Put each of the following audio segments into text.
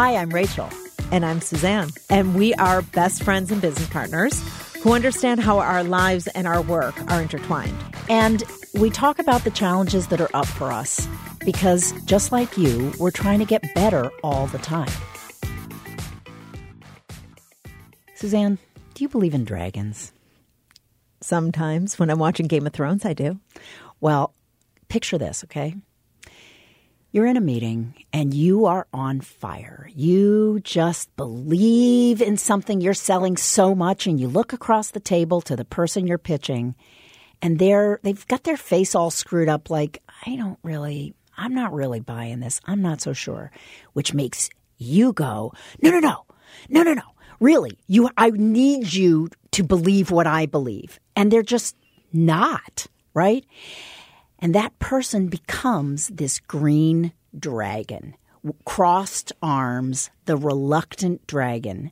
Hi, I'm Rachel. And I'm Suzanne. And we are best friends and business partners who understand how our lives and our work are intertwined. And we talk about the challenges that are up for us because, just like you, we're trying to get better all the time. Suzanne, do you believe in dragons? Sometimes when I'm watching Game of Thrones, I do. Well, picture this, okay? You're in a meeting and you are on fire. You just believe in something you're selling so much and you look across the table to the person you're pitching and they're they've got their face all screwed up like I don't really I'm not really buying this. I'm not so sure, which makes you go, "No, no, no. No, no, no. Really. You I need you to believe what I believe." And they're just not, right? And that person becomes this green dragon, crossed arms, the reluctant dragon.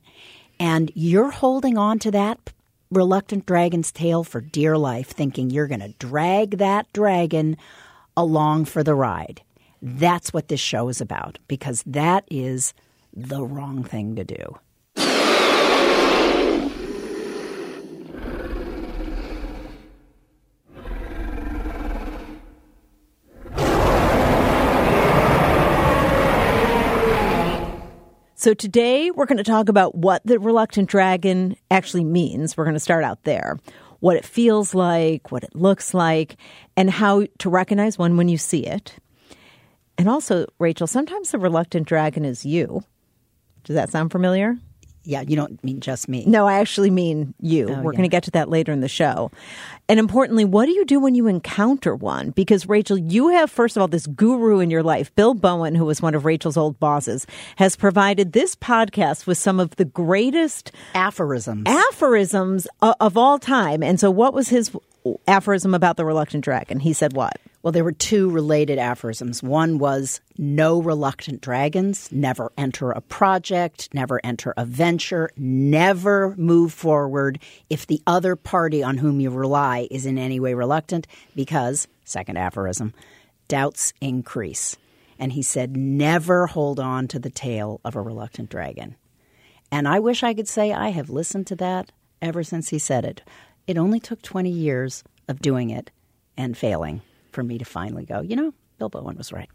And you're holding on to that reluctant dragon's tail for dear life, thinking you're going to drag that dragon along for the ride. That's what this show is about, because that is the wrong thing to do. So today we're going to talk about what the reluctant dragon actually means. We're going to start out there. What it feels like, what it looks like, and how to recognize one when you see it. And also, Rachel, sometimes the reluctant dragon is you. Does that sound familiar? Yeah, you don't mean just me. No, I actually mean you. Oh, We're yeah. going to get to that later in the show. And importantly, what do you do when you encounter one? Because Rachel, you have, first of all, this guru in your life. Bill Bowen, who was one of Rachel's old bosses, has provided this podcast with some of the greatest Aphorisms. aphorisms o- of all time. And so, what was his aphorism about the reluctant dragon? He said what? Well, there were two related aphorisms. One was no reluctant dragons, never enter a project, never enter a venture, never move forward if the other party on whom you rely is in any way reluctant, because, second aphorism, doubts increase. And he said, never hold on to the tail of a reluctant dragon. And I wish I could say I have listened to that ever since he said it. It only took 20 years of doing it and failing for me to finally go, you know, Bill Bowen was right.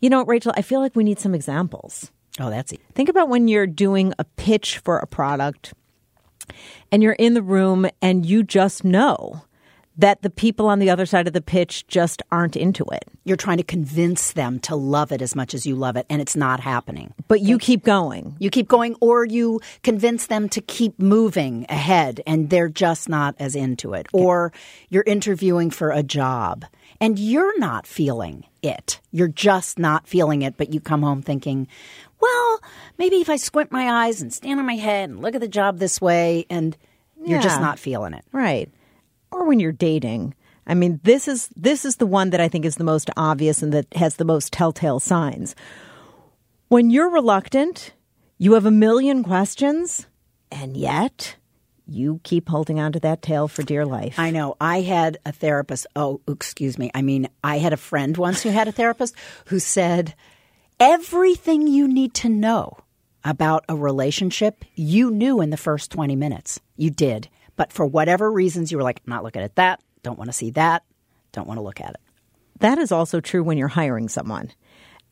You know, Rachel, I feel like we need some examples. Oh, that's it. Think about when you're doing a pitch for a product and you're in the room and you just know that the people on the other side of the pitch just aren't into it. You're trying to convince them to love it as much as you love it, and it's not happening. But you keep going. You keep going, or you convince them to keep moving ahead, and they're just not as into it. Or you're interviewing for a job, and you're not feeling it. You're just not feeling it, but you come home thinking, well, maybe if I squint my eyes and stand on my head and look at the job this way, and you're just not feeling it. Right. Or when you're dating. I mean, this is this is the one that I think is the most obvious and that has the most telltale signs. When you're reluctant, you have a million questions, and yet you keep holding on to that tail for dear life. I know. I had a therapist. Oh, excuse me. I mean, I had a friend once who had a therapist who said Everything you need to know about a relationship, you knew in the first 20 minutes. You did. But for whatever reasons, you were like, not looking at that, don't want to see that, don't want to look at it. That is also true when you're hiring someone.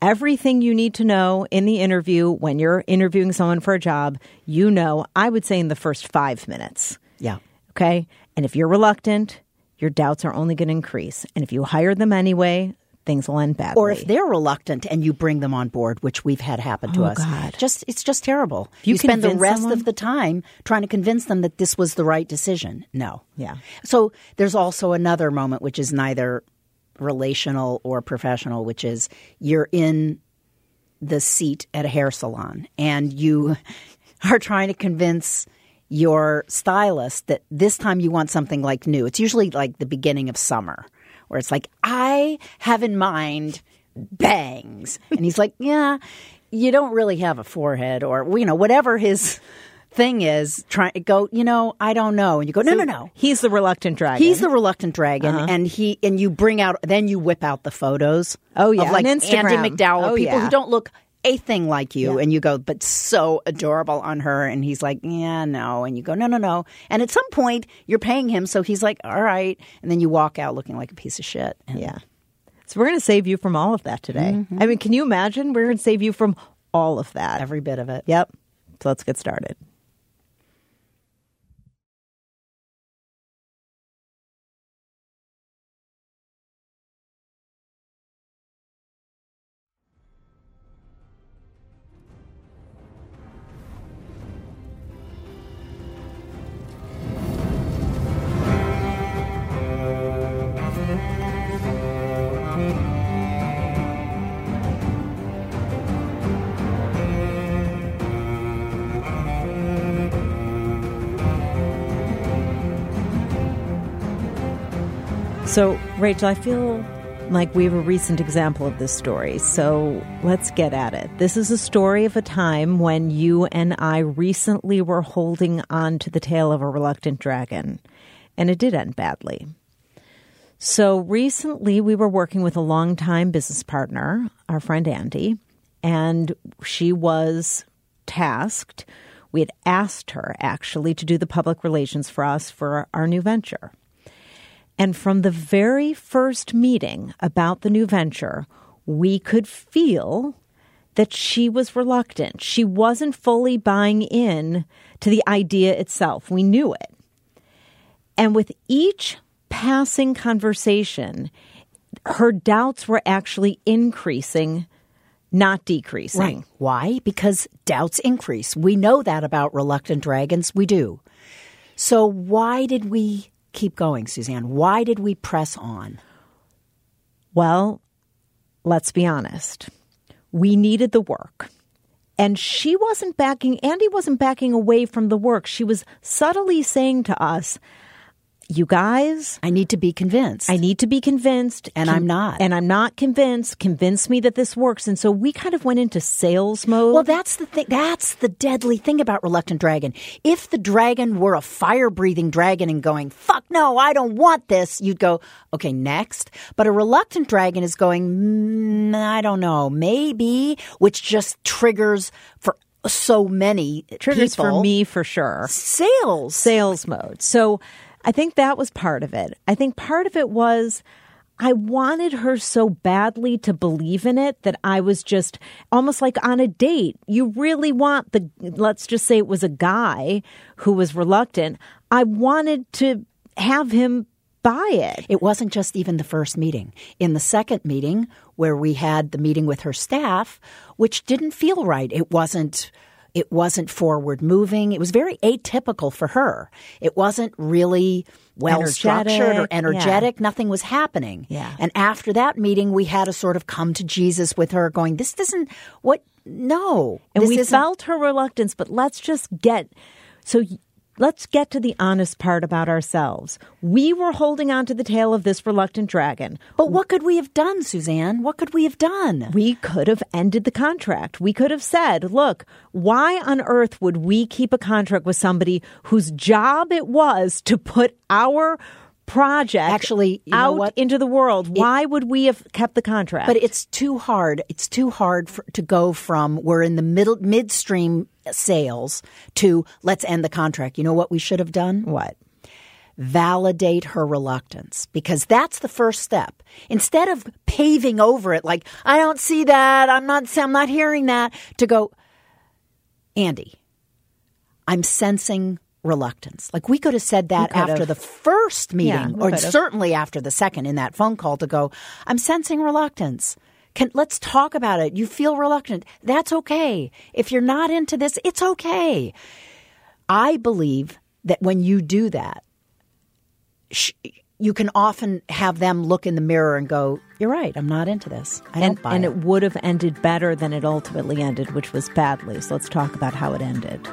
Everything you need to know in the interview when you're interviewing someone for a job, you know, I would say in the first five minutes. Yeah. Okay. And if you're reluctant, your doubts are only going to increase. And if you hire them anyway, things will end badly. Or if they're reluctant and you bring them on board, which we've had happen to Oh, us, God. just it's just terrible. you You, spend the rest someone- of the time trying to convince them that this was the right decision. No. Yeah. So there's also another moment which is neither relational or professional, which is you're in the seat at a hair salon and you are trying to convince your stylist that this time you want something like new. It's usually like the beginning of summer where it's like, I have in mind bangs. And he's like, yeah, you don't really have a forehead or, you know, whatever his thing is, try go, you know, I don't know. And you go, no, no, no. He's the reluctant dragon. He's the reluctant dragon, Uh-huh. and he and you bring out then you whip out the photos. Oh, yeah, of like Instagram. Andie MacDowell, Oh, people yeah. who don't look a thing like you, Yeah. and you go, but so adorable on her, and he's like, yeah, no, and you go, no, no, no, and at some point you're paying him, so he's like, all right, and then you walk out looking like a piece of shit. And Yeah. So we're going to save you from all of that today. Mm-hmm. I mean, can you imagine? We're going to save you from all of that. every bit of it. Yep. So let's get started. So, Rachel, I feel like we have a recent example of this story. So let's get at it. This is a story of a time when you and I recently were holding on to the tail of a reluctant dragon, and it did end badly. So recently, we were working with a longtime business partner, our friend Andy, and she was tasked. We had asked her actually to do the public relations for us for our new venture. And from the very first meeting about the new venture, we could feel that she was reluctant. She wasn't fully buying in to the idea itself. We knew it. And with each passing conversation, her doubts were actually increasing, not decreasing. Right. Why? Because doubts increase. We know that about reluctant dragons. We do. So why did we keep going, Suzanne? Why did we press on? Well, let's be honest. We needed the work. And she wasn't backing, Andy wasn't backing away from the work. She was subtly saying to us, you guys, I need to be convinced. I need to be convinced. And I'm not. And I'm not convinced. Convince me that this works. And so we kind of went into sales mode. Well, that's the thing. That's the deadly thing about Reluctant Dragon. If the dragon were a fire breathing dragon and going, fuck no, I don't want this, you'd go, okay, next. But a Reluctant Dragon is going, mm, I don't know, maybe, which just triggers for so many triggers people. for me for sure. Sales. sales mode. So I think that was part of it. I think part of it was I wanted her so badly to believe in it that I was just almost like on a date. You really want the, let's just say it was a guy who was reluctant. I wanted to have him buy it. It wasn't just even the first meeting. In the second meeting, where we had the meeting with her staff, which didn't feel right, it wasn't. It wasn't forward moving. It was very atypical for her. It wasn't really well structured or Energetic, yeah. Nothing was happening. Yeah. And after that meeting, we had a sort of come to Jesus with her, going, "This doesn't what? No." And we isn't- felt her reluctance, but let's just get so let's get to the honest part about ourselves. We were holding on to the tail of this reluctant dragon. But what could we have done, Suzanne? What could we have done? We could have ended the contract. We could have said, look, why on earth would we keep a contract with somebody whose job it was to put our project Actually, out into the world. Why would we have kept the contract? But it's too hard. It's too hard for, to go from we're in the middle midstream sales to let's end the contract. You know what we should have done? what? Validate her reluctance because that's the first step. Instead of paving over it like I don't see that, I'm not I'm not hearing that to go Andy, I'm sensing reluctance. Like we could have said that after the first meeting Yeah, or certainly after the second in that phone call to go, I'm sensing reluctance. Can let's talk about it. You feel reluctant. That's okay. If you're not into this, it's okay. I believe that when you do that, sh- you can often have them look in the mirror and go, "You're right. I'm not into this. I don't And, buy and it." it would have ended better than it ultimately ended, which was badly. So let's talk about how it ended.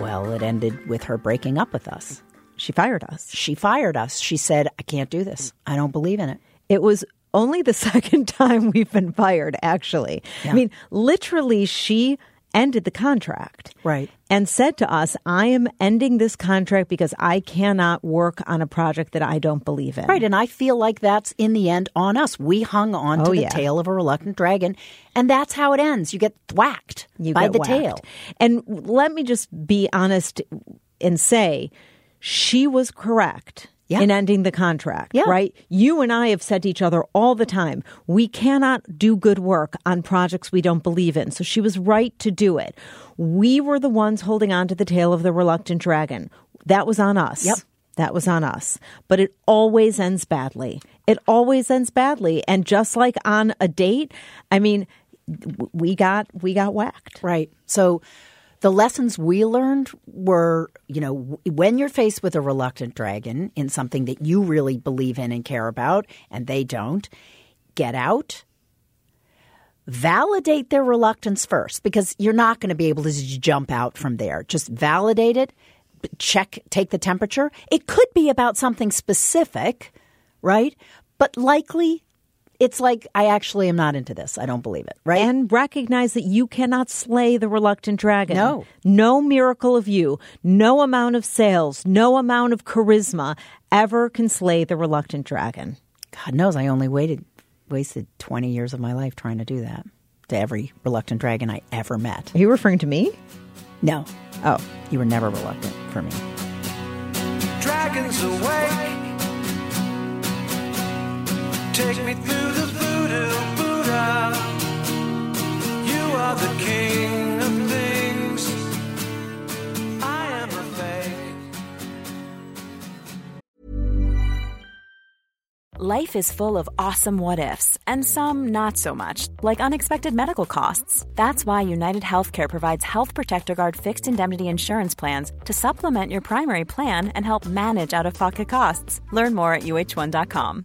Well, it ended with her breaking up with us. She fired us. She fired us. She said, "I can't do this. I don't believe in it." It was only the second time we've been fired, actually. I mean, literally, she ended the contract. Right. And said to us, I am ending this contract because I cannot work on a project that I don't believe in. Right, and I feel like that's in the end on us. We hung on oh, to Oh, the yeah. tail of a reluctant dragon, and that's how it ends. You get thwacked you by get the whacked. tail. And let me just be honest and say she was correct Yeah. in ending the contract, Yeah. right? You and I have said to each other all the time, we cannot do good work on projects we don't believe in. So she was right to do it. We were the ones holding on to the tail of the reluctant dragon. That was on us. Yep. That was on us. But it always ends badly. It always ends badly. And just like on a date, I mean, we got we got whacked. Right. So the lessons we learned were, you know, when you're faced with a reluctant dragon in something that you really believe in and care about, and they don't, get out. Validate their reluctance first because you're not going to be able to just jump out from there. Just validate it, check, take the temperature. It could be about something specific, right? But likely it's like, I actually am not into this. I don't believe it, right? And recognize that you cannot slay the reluctant dragon. No. No miracle of you, no amount of sales, no amount of charisma ever can slay the reluctant dragon. God knows I only waited wasted 20 years of my life trying to do that to every reluctant dragon I ever met. Are you referring to me? No, Oh. you were never reluctant for me. dragons awake. Take me through the voodoo Buddha. You are the king of things. I am a fake. Life is full of awesome what ifs, and some not so much, like unexpected medical costs. That's why United Healthcare provides Health Protector Guard fixed indemnity insurance plans to supplement your primary plan and help manage out of pocket costs. Learn more at uh1.com.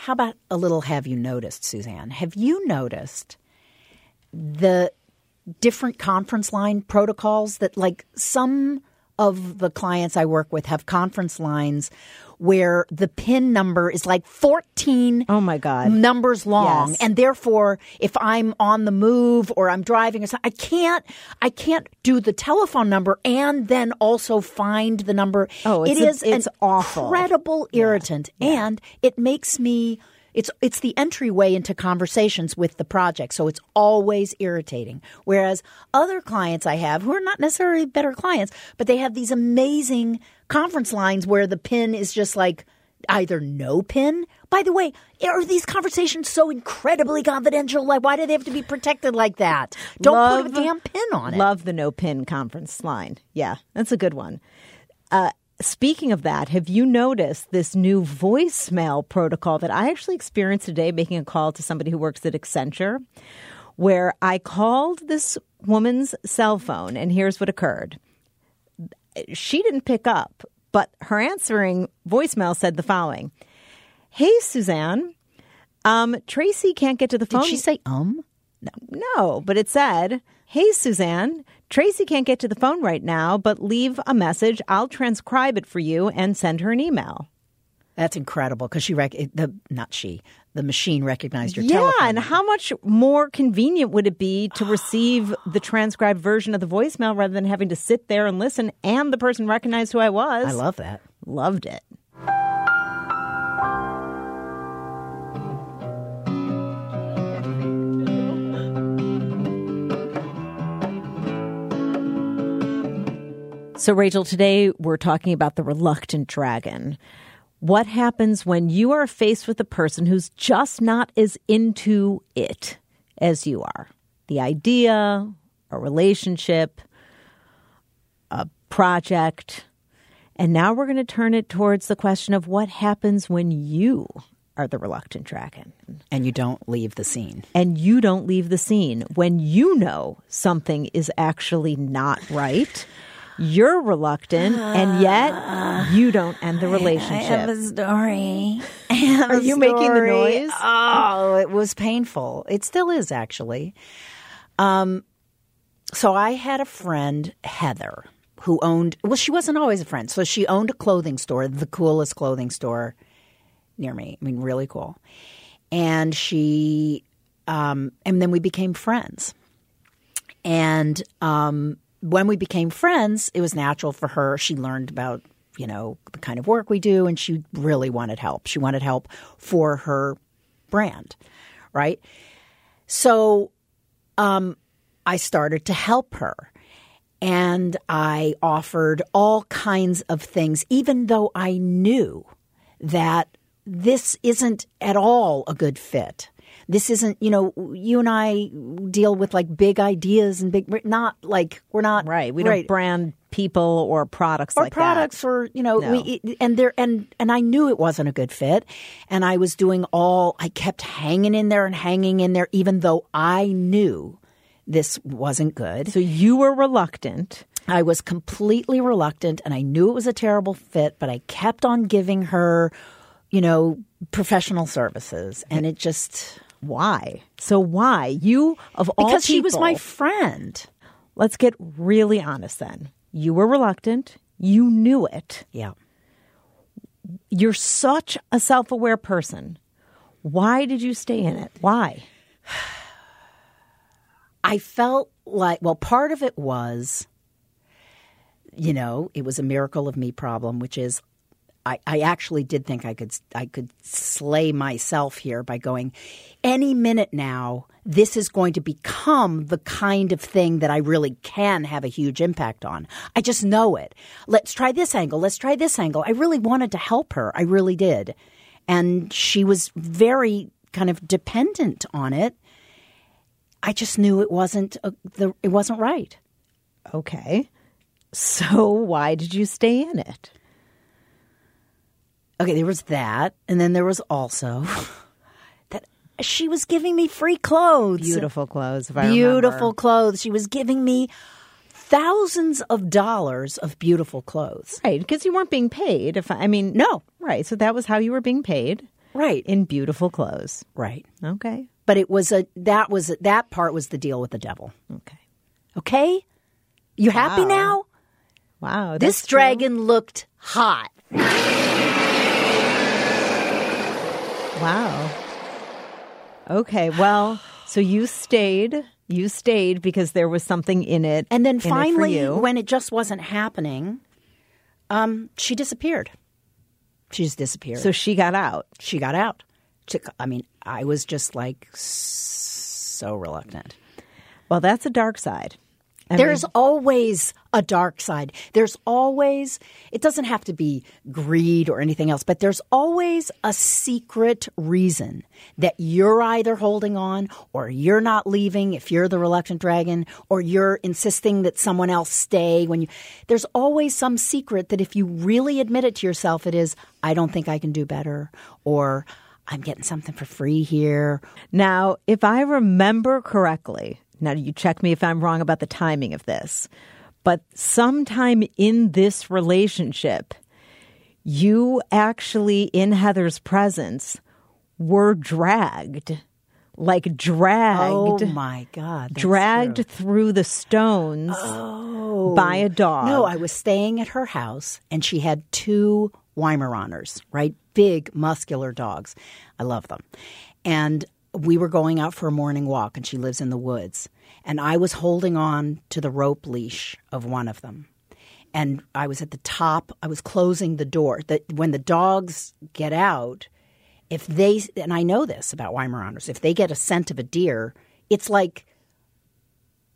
How about a little have you noticed, Suzanne? Have you noticed the different conference line protocols that, like, some of the clients I work with have conference lines where the PIN number is like 14 Oh, my God. numbers long Yes. and therefore if i'm on the move or i'm driving or something i can't i can't do the telephone number and then also find the number Oh, it's it a- it's an awful. incredible irritant and it makes me it's it's the entryway into conversations with the project so it's always irritating. Whereas other clients i have who are not necessarily better clients but they have these amazing conference lines where the pin is just like either no pin. By the way are these conversations so incredibly confidential? Like why do they have to be protected like that? Don't put a damn pin on it. Love the no pin conference line. Yeah, that's a good one. Uh, speaking of that, have you noticed this new voicemail protocol that I actually experienced today making a call to somebody who works at Accenture? Where I called this woman's cell phone, and here's what occurred. She didn't pick up, but her answering voicemail said the following Hey, Suzanne, um, Tracy can't get to the phone. Did she say um? No, No, but it said, Hey, Suzanne, Tracy can't get to the phone right now, but leave a message. I'll transcribe it for you and send her an email. That's incredible because she rec- the not she the machine recognized your yeah, telephone. and how much more convenient would it be to receive the transcribed version of the voicemail rather than having to sit there and listen and the person recognized who I was? I love that. Loved it. So, Rachel, today we're talking about the reluctant dragon. What happens when you are faced with a person who's just not as into it as you are? The idea, a relationship, a project. And now we're going to turn it towards the question of what happens when you are the reluctant dragon And you don't leave the scene. and you don't leave the scene when you know something is actually not right. You're reluctant, and yet you don't end the relationship. I am a story. Are you making the noise? Oh, it was painful. It still is actually. Um, so I had a friend, Heather, who owned. Well, she wasn't always a friend. So she owned a clothing store, the coolest clothing store near me. I mean, really cool. And she, um, and then we became friends. And um, when we became friends, it was natural for her. She learned about, you know, the kind of work we do, and she really wanted help. She wanted help for her brand, right? So um, I started to help her. And I offered all kinds of things, even though I knew that this isn't at all a good fit. This isn't, you know, you and I deal with like big ideas and big, we're not like, we're not. Right. We don't brand people or products or like products that. or you know No. we, and there and and I knew it wasn't a good fit and I was doing all I kept hanging in there and hanging in there even though I knew this wasn't good So you were reluctant. I was completely reluctant and I knew it was a terrible fit, but I kept on giving her, you know, professional services. And it just Why? So why? You of all people because she was my friend. Let's get really honest then. You were reluctant. You knew it. Yeah. You're such a self-aware person. Why did you stay in it? Why? I felt like, well, part of it was, you know, it was a miracle of me problem, which is I, I actually did think I could I could slay myself here by going any minute now. This is going to become the kind of thing that I really can have a huge impact on. I just know it. Let's try this angle. Let's try this angle. I really wanted to help her. I really did, and she was very kind of dependent on it. I just knew it wasn't a, the it wasn't right. Okay. So why did you stay in it? Okay, there was that, and then there was also that she was giving me free clothes. Beautiful clothes. Beautiful remember. clothes. She was giving me thousands of dollars of beautiful clothes. Right, because you weren't being paid. If I, I mean, No. right. So that was how you were being paid Right. in beautiful clothes. right. Okay. But it was a that was that part was the deal with the devil. Okay. Okay? You happy Wow. now? Wow. This that's true. dragon looked hot. Wow. Okay. Well, so you stayed. You stayed because there was something in it. And then in it finally, when it just wasn't happening, um, she disappeared. She just disappeared. so she got out. she got out. I mean, I was just like so reluctant. Well, that's a dark side. I There's mean- always a dark side. There's always, it doesn't have to be greed or anything else, but there's always a secret reason that you're either holding on or you're not leaving if you're the reluctant dragon or you're insisting that someone else stay when you, there's always some secret that if you really admit it to yourself, it is, I don't think I can do better or I'm getting something for free here. Now, if I remember correctly, now you check me if I'm wrong about the timing of this, but sometime in this relationship, you actually, in Heather's presence, were dragged. Like dragged. Oh my God. dragged true. through the stones oh. by a dog. No, I was staying at her house and she had two Weimaraners, right? Big, muscular dogs. I love them. And we were going out for a morning walk and she lives in the woods. And I was holding on to the rope leash of one of them. And I was at the top, I was closing the door. That when the dogs get out, if they and I know this about Weimaraners, if they get a scent of a deer, it's like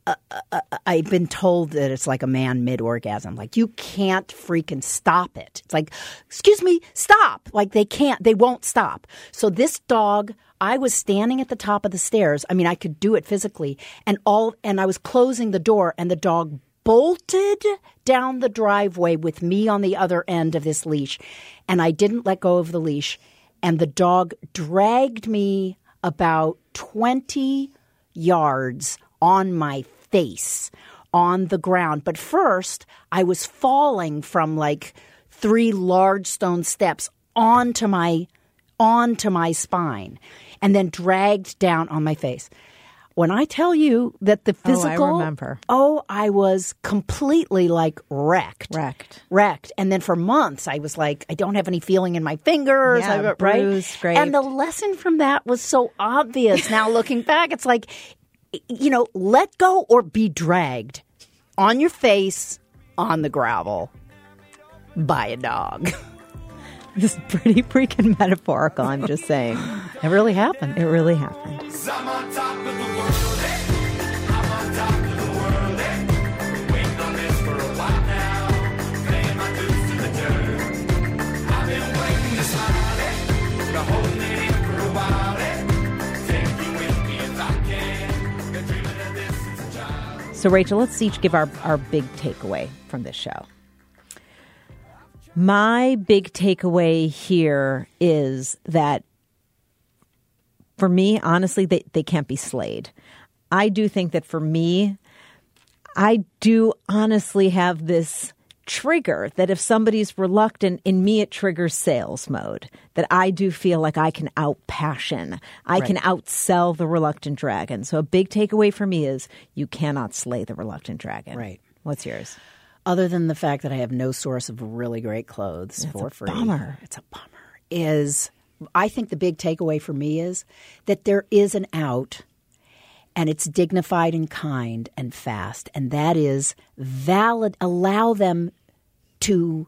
uh, uh, uh, I've been told that it's like a man mid orgasm. Like you can't freaking stop it. It's like, excuse me, stop. Like they can't, they won't stop. So this dog, I was standing at the top of the stairs. I mean, I could do it physically, and all, and I was closing the door, and the dog bolted down the driveway with me on the other end of this leash, and I didn't let go of the leash, and the dog dragged me about twenty yards on my face on the ground. But first, I was falling from like three large stone steps onto my onto my spine and then dragged down on my face. When I tell you that the physical, Oh, I remember. Oh, I was completely like wrecked. Wrecked. Wrecked. And then for months I was like, I don't have any feeling in my fingers. Yeah, I, right? bruised, scraped. And the lesson from that was so obvious. Now looking back, it's like, you know, let go or be dragged on your face on the gravel by a dog. This is pretty freaking metaphorical, I'm just saying. It really happened. It really happened. So, Rachel, let's each give our, our big takeaway from this show. My big takeaway here is that for me, honestly, they, they can't be slayed. I do think that for me, I do honestly have this trigger that if somebody's reluctant, in me, it triggers sales mode. That I do feel like I can out passion, I can outsell the reluctant dragon. So a big takeaway for me is you cannot slay the reluctant dragon. Right. What's yours? Other than the fact that I have no source of really great clothes for a free. bummer. It's a bummer. Is I think the big takeaway for me is that there is an out and it's dignified and kind and fast and that is valid allow them to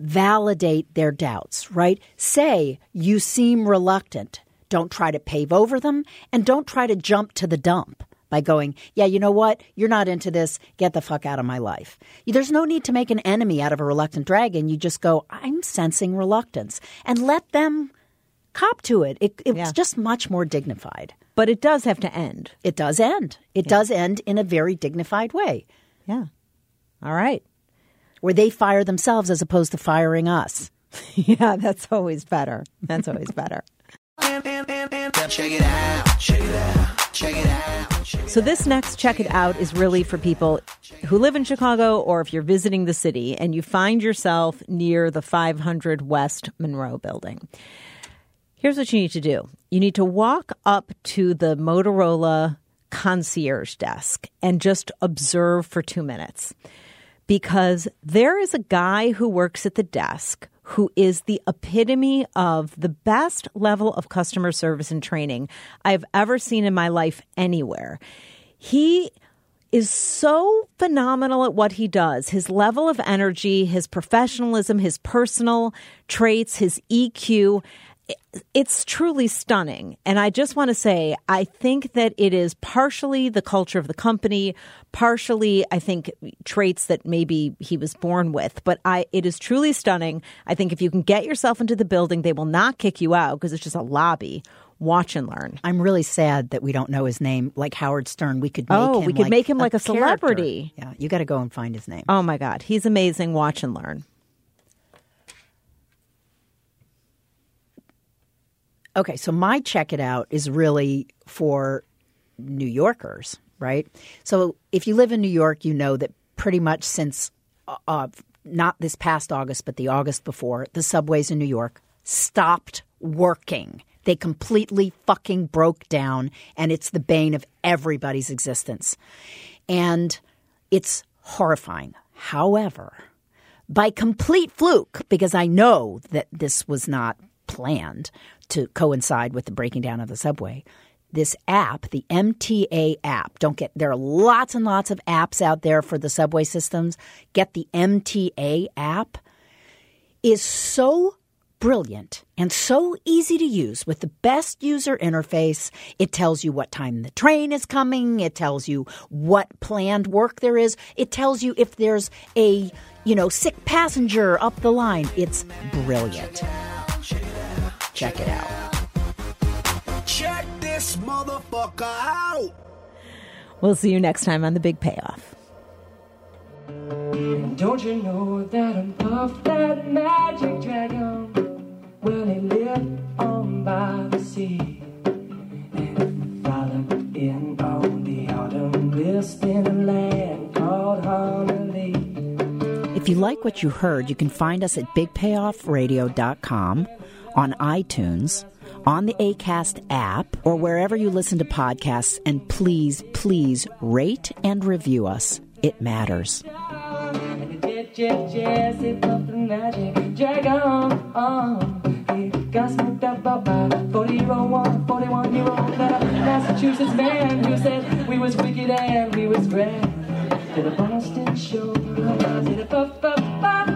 validate their doubts, right? Say you seem reluctant. Don't try to pave over them and don't try to jump to the dump by going, yeah, you know what? You're not into this. Get the fuck out of my life. There's no need to make an enemy out of a reluctant dragon. You just go, I'm sensing reluctance and let them cop to it. it it's Yeah. just much more dignified. But it does have to end. It does end. It does end in a very dignified way Yeah. All right. where they fire themselves as opposed to firing us. Yeah, that's always better. That's always better. So, this next check it out is really for people who live in Chicago or if you're visiting the city and you find yourself near the 500 West Monroe building. Here's what you need to do you need to walk up to the Motorola concierge desk and just observe for two minutes because there is a guy who works at the desk who is the epitome of the best level of customer service and training I've ever seen in my life anywhere. He is so phenomenal at what he does. His level of energy, his professionalism, his personal traits, his EQ. It's truly stunning. And I just want to say, I think that it is partially the culture of the company, partially, I think, traits that maybe he was born with. But I, it is truly stunning. I think if you can get yourself into the building, they will not kick you out because it's just a lobby. Watch and learn. I'm really sad that we don't know his name. Like Howard Stern, we could make Oh, him we could like make him like a character. celebrity. Yeah, you got to go and find his name. Oh my God. He's amazing. Watch and learn. Okay, so my check it out is really for New Yorkers, right? So if you live in New York, you know that pretty much since uh, uh, not this past August, but the August before, the subways in New York stopped working. They completely fucking broke down, and it's the bane of everybody's existence. And it's horrifying. However, by complete fluke, because I know that this was not planned to coincide with the breaking down of the subway. This app, the MTA app, don't get there are lots and lots of apps out there for the subway systems. Get the MTA app is so brilliant and so easy to use with the best user interface. It tells you what time the train is coming, it tells you what planned work there is, it tells you if there's a, you know, sick passenger up the line. It's brilliant. Out. This motherfucker out. We'll see you next time on The Big Payoff. And Don't you know that I'm Puff that magic dragon? Well, he lived on by the sea. And frolicked in on the autumn mist in a land called Honolulu. If you like what you heard, you can find us at bigpayoffradio.com, on iTunes, on the ACAST app, or wherever you listen to podcasts. And please, please rate and review us. It matters. And the jet, jet, Jesse Puff the magic dragon. He got smoked up by 40 year old one, 41 year old Massachusetts man who said we was wicked and we was grand. To the Boston the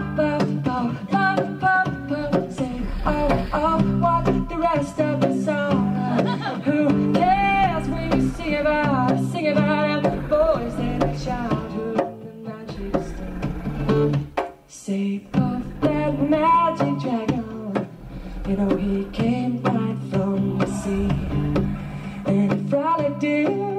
came right from the sea. And frolicked in the